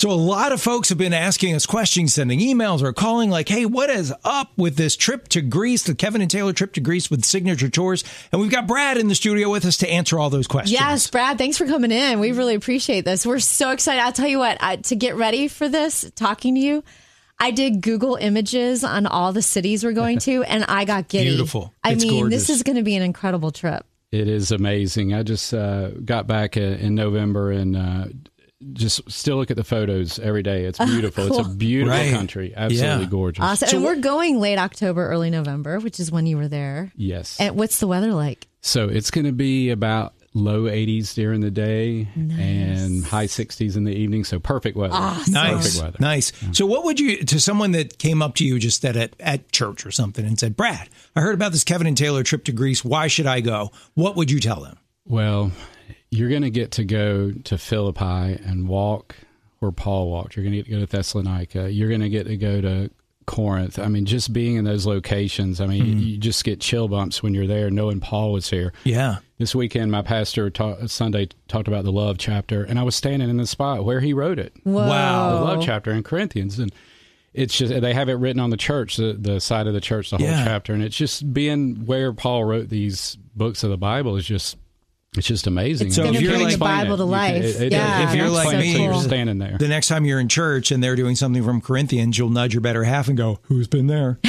So a lot of folks have been asking us questions, sending emails or calling like, "Hey, what is up with this trip to Greece, the Kevin and Taylor trip to Greece with Signature Tours?" And we've got Brad in the studio with us to answer all those questions. Yes, Brad, thanks for coming in. We really appreciate this. We're so excited. I'll tell you what, I, to get ready for this, talking to you, I did Google images on all the cities we're going to, and I got giddy. Beautiful. I It's mean, gorgeous. this is going to be an incredible trip. It is amazing. I just uh, got back uh, in November and uh, just still look at the photos every day. It's oh, beautiful. It's a beautiful Right. country. Absolutely Yeah. gorgeous. Awesome. and we're going late October, early November, which is when you were there. Yes. And what's the weather like? So it's going to be about low 80s during the day and high 60s in the evening. So perfect weather. Awesome. Nice, Perfect weather. nice. So, what would you to someone that came up to you just at, at at church or something and said, "Brad, I heard about this Kevin and Taylor trip to Greece. Why should I go?" What would you tell them? Well, you're going to get to go to Philippi and walk where Paul walked. You're going to get to go to Thessalonica. You're going to get to go to Corinth. I mean, just being in those locations, I mean, Mm-hmm. you just get chill bumps when you're there knowing Paul was here. Yeah, This weekend, my pastor ta- Sunday talked about the love chapter, and I was standing in the spot where he wrote it. Whoa. Wow. The love chapter in Corinthians, and it's just they have it written on the church, the, the side of the church, the whole Yeah. chapter, and it's just being where Paul wrote these books of the Bible is just. It's just amazing. It's So gonna if you're bring like- the Bible to life. it- it yeah. is. If you're You like can't me, explain it, you're standing there. the next time you're in church and they're doing something from Corinthians, you'll nudge your better half and go, "Who's been there?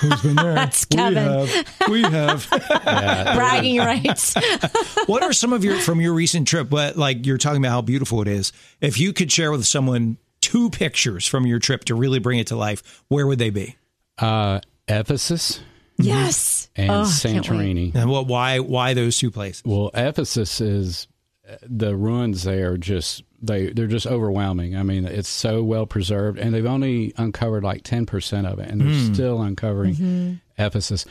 Who's been there? That's we Kevin. have. We have." Bragging rights. what are some of your from your recent trip? But like you're talking about how beautiful it is. If you could share with someone two pictures from your trip to really bring it to life, where would they be? Uh, Ephesus yes. and Oh. Santorini. And what? Why? Why those two places? Well, Ephesus is the ruins there. are Just they they're just overwhelming. I mean, it's so well preserved, and they've only uncovered like ten percent of it, and they're still uncovering Mm-hmm. Ephesus.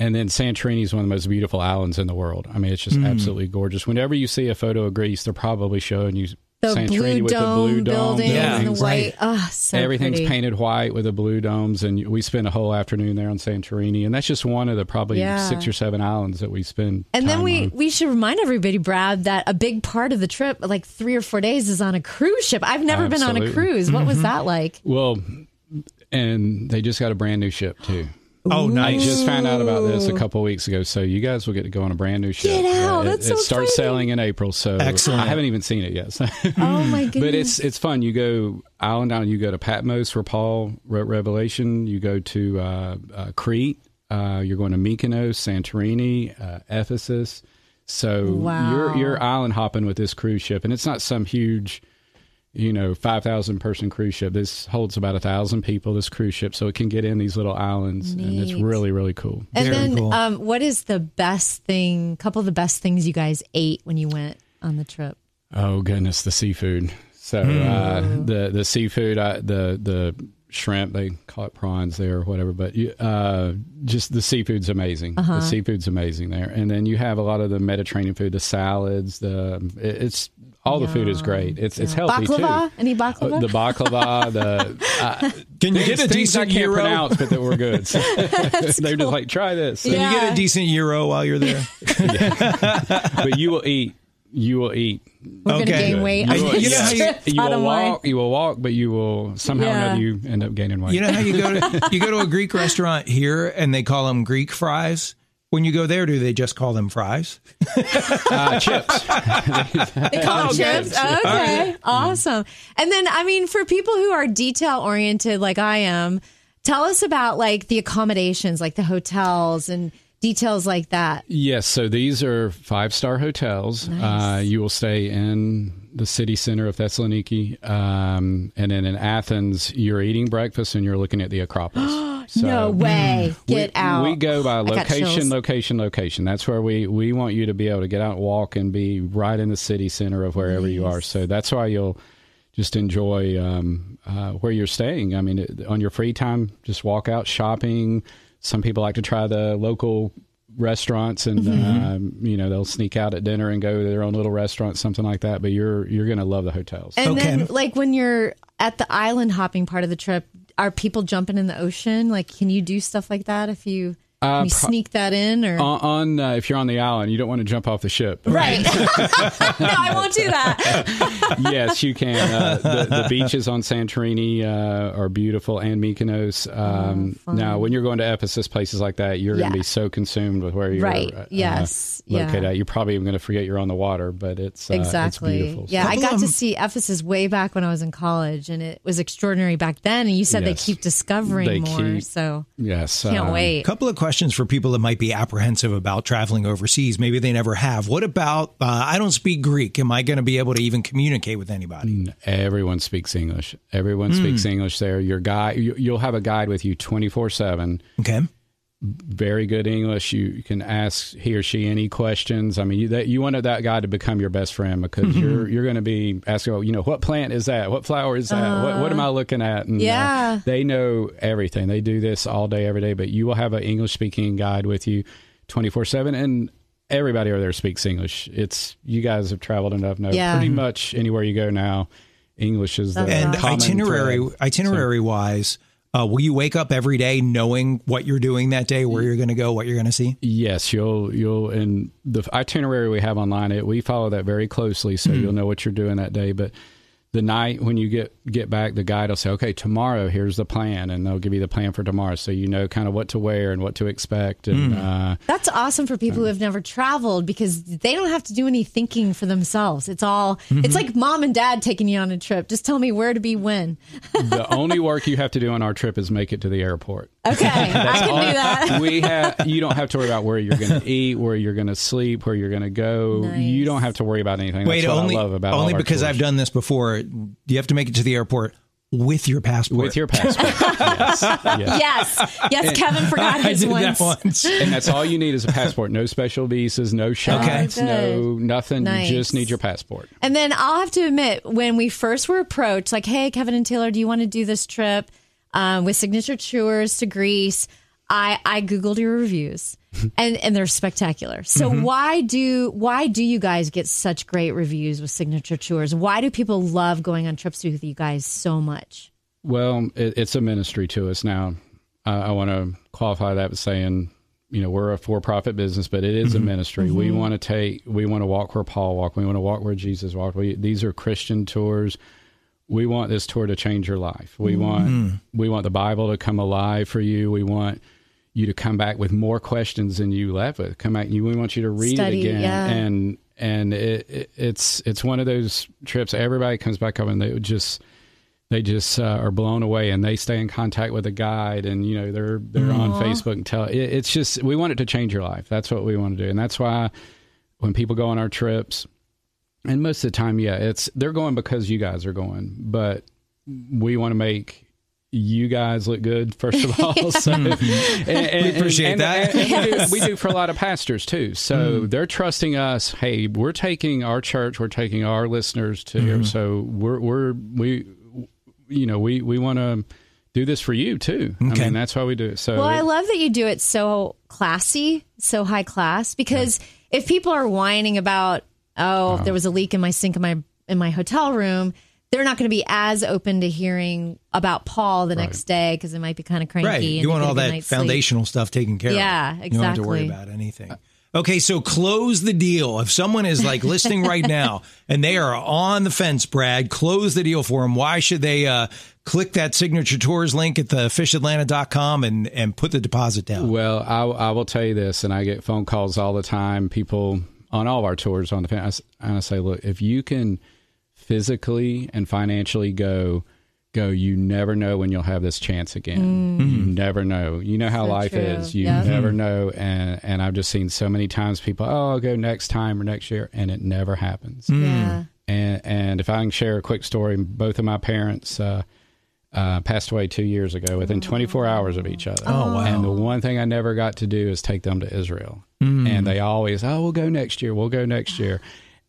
And then Santorini is one of the most beautiful islands in the world. I mean, it's just absolutely gorgeous. Whenever you see a photo of Greece, they're probably showing you The Santorini blue with dome the blue dome building Yeah, and the right. white. Oh, so Everything's pretty. painted white with the blue domes, and we spent a whole afternoon there on Santorini, and that's just one of the probably Yeah. six or seven islands that we spend. And then we on. we should remind everybody, Brad, that a big part of the trip, like three or four days, is on a cruise ship. I've never been on a cruise. What was mm-hmm. that like? well, and they just got a brand new ship too. Oh, nice. I just found out about this a couple weeks ago, so you guys will get to go on a brand new ship. Get out. Yeah, it, That's so it starts exciting. sailing in April, so Excellent. I haven't even seen it yet. so- Oh my goodness! but it's it's fun. You go island down. You go to Patmos, where Paul wrote Revelation. You go to uh, uh, Crete. Uh, you're going to Mykonos, Santorini, uh, Ephesus. So Wow. you're you're island hopping with this cruise ship, and it's not some huge, you know, five thousand person cruise ship. This holds about a thousand people. This cruise ship, so it can get in these little islands, and it's really really cool. and Very then, cool. um, what is the best thing? Couple of the best things you guys ate when you went on the trip. Oh goodness, the seafood. So Hmm. uh, the the seafood, uh, the the shrimp they call it prawns there or whatever, but you, uh, just the seafood's amazing. Uh-huh. The seafood's amazing there, and then you have a lot of the Mediterranean food, the salads, the it- it's all the food is great. It's it's healthy baklava? too. Any Uh, baklava? the baklava, the uh, Can you get a things I decent can't gyro? pronounce, but that were good. They're just like try this, Can you get a decent gyro while you're there? but you will eat. You will eat. We're okay. gonna gain weight. You on know- you know how you- You will walk. You will walk, but you will somehow or another you end up gaining weight. You know how you go to you go to a Greek restaurant here and they call them Greek fries. When you go there, do they just call them fries? uh, chips. They call them chips. Okay, awesome. And then, I mean, for people who are detail oriented like I am, tell us about like the accommodations, like the hotels and details like that. Yes, so these are five star hotels. Uh, you will stay in the city center of Thessaloniki, um, and then in Athens, you're eating breakfast and you're looking at the Acropolis. So, no way. we- Get out. We go by location, location, location. That's where we we want you to be able to get out and walk and be right in the city center of wherever you are. So that's why you'll just enjoy um, uh, where you're staying. I mean, it- on your free time, just walk out shopping. Some people like to try the local restaurants, and Mm-hmm. um, you know they'll sneak out at dinner and go to their own little restaurant, something like that. But you're you're going to love the hotels. And Okay. then, like when you're at the island hopping part of the trip, are people jumping in the ocean? Like, can you do stuff like that if you Uh, you sneak that in, or on, on uh, if you're on the island, you don't want to jump off the ship, right? no, I won't do that. yes, you can. Uh, the, the, beaches on Santorini uh, are beautiful, and Mykonos. Um, oh, now, when you're going to Ephesus, places like that, you're yeah. going to be so consumed with where you're right. Uh, yes, located yeah. at. You're probably even going to forget you're on the water, but it's exactly. It's beautiful. Yeah, I got to see Ephesus way back when I was in college, and it was extraordinary back then. And you said yes. they keep discovering they more, keep, so yes, can't um, wait. A couple of questions questions for people that might be apprehensive about traveling overseas. Maybe they never have. What about, uh, I don't speak Greek. Am I going to be able to even communicate with anybody? Everyone speaks English. Everyone mm. speaks English there. Your guy, you'll have a guide with you 24 7. Okay very good English. You can ask he or she any questions. I mean, you, that, you wanted that guy to become your best friend because mm-hmm. you're you're going to be asking, oh, you know, what plant is that? What flower is that? Uh, what, what, am I looking at? And, uh, yeah, uh, they know everything. They do this all day, every day. But you will have an English speaking guide with you, twenty four seven, and everybody over there speaks English. It's you guys have traveled enough, know yeah. pretty much anywhere you go now. English is the and itinerary thread. itinerary so, wise uh, will you wake up every day knowing what you're doing that day, where you're going to go, what you're going to see? Yes, you'll you'll and the itinerary we have online. It we follow that very closely, so mm-hmm. you'll know what you're doing that day. But the night when you get get back, the guide will say, "Okay, tomorrow here's the plan," and they'll give you the plan for tomorrow, so you know kind of what to wear and what to expect. And mm. uh, that's awesome for people uh, who have never traveled because they don't have to do any thinking for themselves. It's all mm-hmm. it's like mom and dad taking you on a trip. Just tell me where to be when. the only work you have to do on our trip is make it to the airport. Okay, I can all, do that. we have you don't have to worry about where you're going to eat, where you're going to sleep, where you're going to go. Nice. You don't have to worry about anything. Wait, That's only, only because I've done this before. You have to make it to the airport with your passport. With your passport. yes. yes. Yes. Kevin forgot his once. That once. and that's all you need is a passport. No special visas, no shots, okay. no nothing. Nice. You just need your passport. And then I'll have to admit, when we first were approached, like, hey, Kevin and Taylor, do you want to do this trip um, with signature tours to Greece? I, I Googled your reviews and and they're spectacular. So mm-hmm. why do why do you guys get such great reviews with signature tours? Why do people love going on trips with you guys so much? Well, it, it's a ministry to us now. Uh, I want to qualify that by saying, you know, we're a for-profit business, but it is mm-hmm. a ministry. Mm-hmm. We want to take, we want to walk where Paul walked. We want to walk where Jesus walked. We, these are Christian tours. We want this tour to change your life. We want, mm-hmm. we want the Bible to come alive for you. We want you to come back with more questions than you left with. Come back, you we want you to read Study, it again, yeah. and and it, it, it's it's one of those trips. Everybody comes back up and they just they just uh, are blown away, and they stay in contact with a guide, and you know they're they're Aww. on Facebook and tell. It, it's just we want it to change your life. That's what we want to do, and that's why when people go on our trips, and most of the time, yeah, it's they're going because you guys are going, but we want to make you guys look good first of all so and, and, we appreciate and, that and, yes. we, do, we, do, for a lot of pastors too so mm. they're trusting us hey we're taking our church we're taking our listeners to mm. here so we're we're we you know we we want to do this for you too okay. i mean that's why we do it so well i love that you do it so classy so high class because yeah. if people are whining about oh, if there was a leak in my sink in my in my hotel room they're not going to be as open to hearing about Paul the right. next day because it might be kind of cranky. Right. You want all that foundational sleep. stuff taken care yeah, of. Yeah, exactly. You don't have to worry about anything. Okay, so close the deal. If someone is like listening right now and they are on the fence, Brad, close the deal for them. Why should they uh, click that signature tours link at the fishatlanta.com and, and put the deposit down? Well, I, I will tell you this, and I get phone calls all the time. People on all of our tours on the fence, and I say, look, if you can – physically and financially go go you never know when you'll have this chance again mm. you never know you know how so life true. is you yep. never know and and i've just seen so many times people oh i'll go next time or next year and it never happens mm. yeah and and if i can share a quick story both of my parents uh, uh, passed away two years ago within 24 hours of each other. Oh, wow. And the one thing I never got to do is take them to Israel. Mm. And they always, oh, we'll go next year. We'll go next year.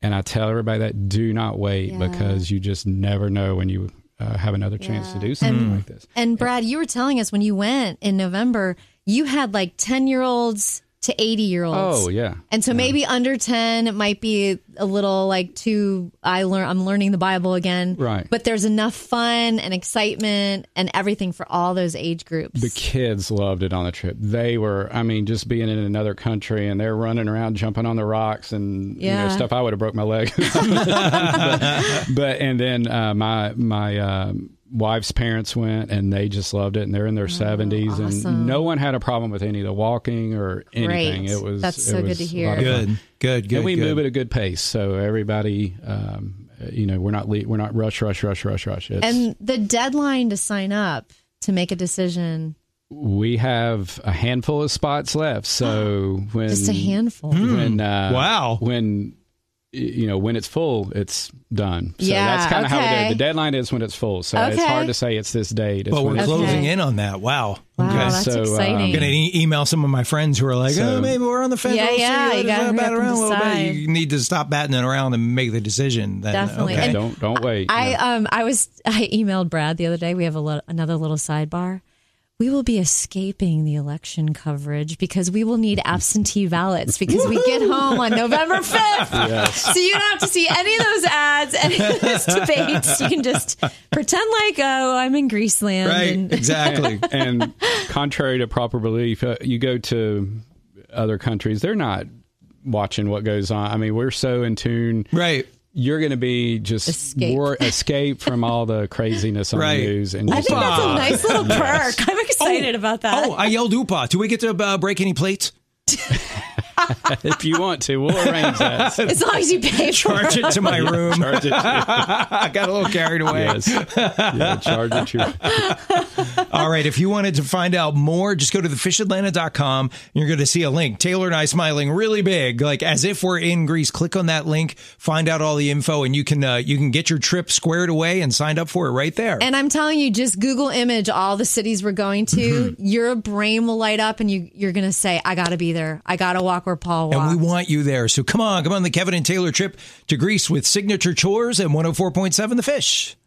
And I tell everybody that do not wait yeah. because you just never know when you uh, have another chance yeah. to do something and, like this. And Brad, you were telling us when you went in November, you had like 10 year olds to 80 year olds. Oh yeah. And so maybe under 10 it might be a little like too I learn I'm learning the Bible again. Right. But there's enough fun and excitement and everything for all those age groups. The kids loved it on the trip. They were, I mean, just being in another country and they're running around, jumping on the rocks and you know stuff. I would have broke my leg. but, but- and then uh, my my um wife's parents went and they just loved it and they're in their seventies awesome. and no one had a problem with any of the walking or anything. Great. It was That's it so good to hear. lot. Good, good, good. and we good. move at a good pace, so everybody, um, you know, we're not le- we're not rush, rush, rush, rush, rush. It's, and the deadline to sign up to make a decision we have a handful of spots left. So when just a handful. when uh, Wow. when y- you know when it's full, it's done. So Yeah, that's kind of how we do it. The deadline is when it's full, so it's hard to say it's this date. It's Well, we're it's Okay. closing in on that. Wow. Wow, okay. that's So, um, exciting. I'm gonna e- email some of my friends who are like, So- "Oh, maybe we're on the fence. Yeah, We'll yeah, Let you us gotta bat around a little bit. You need to stop batting it around and make the decision. Then, Definitely. Okay. Don't don't wait. I Yeah. um I was I emailed Brad the other day. We have a little, another little sidebar. We will be escaping the election coverage because we will need absentee ballots because we get home on November 5th. Yes. So you don't have to see any of those ads, any of those debates. You can just pretend like, oh, I'm in Greaseland. right. And Exactly. and contrary to proper belief, uh, you go to other countries, they're not watching what goes on. I mean, we're so in tune. right. You're going to be just Escape. more escape from all the craziness on Right. the news, and I think that's a nice little Yes. perk. I'm excited about that. Oh, I yelled "Oopa." Do we get to uh, break any plates? if you want to, we'll arrange that. as long as you pay for Charge it to my room. Charge it. I got a little carried away. yes. Yeah, charge it. To, All right. If you wanted to find out more, just go to thefishatlanta.com. And you're going to see a link. Taylor and I smiling really big, like as if we're in Greece. Click on that link, find out all the info, and you can uh, you can get your trip squared away and signed up for it right there. And I'm telling you, just Google image all the cities we're going to. Mm-hmm. Your brain will light up, and you you're gonna say, "I got to be there. I got to walk where Paul walked." And we want you there. So come on, come on the Kevin and Taylor trip to Greece with signature tours and 104.7 The Fish.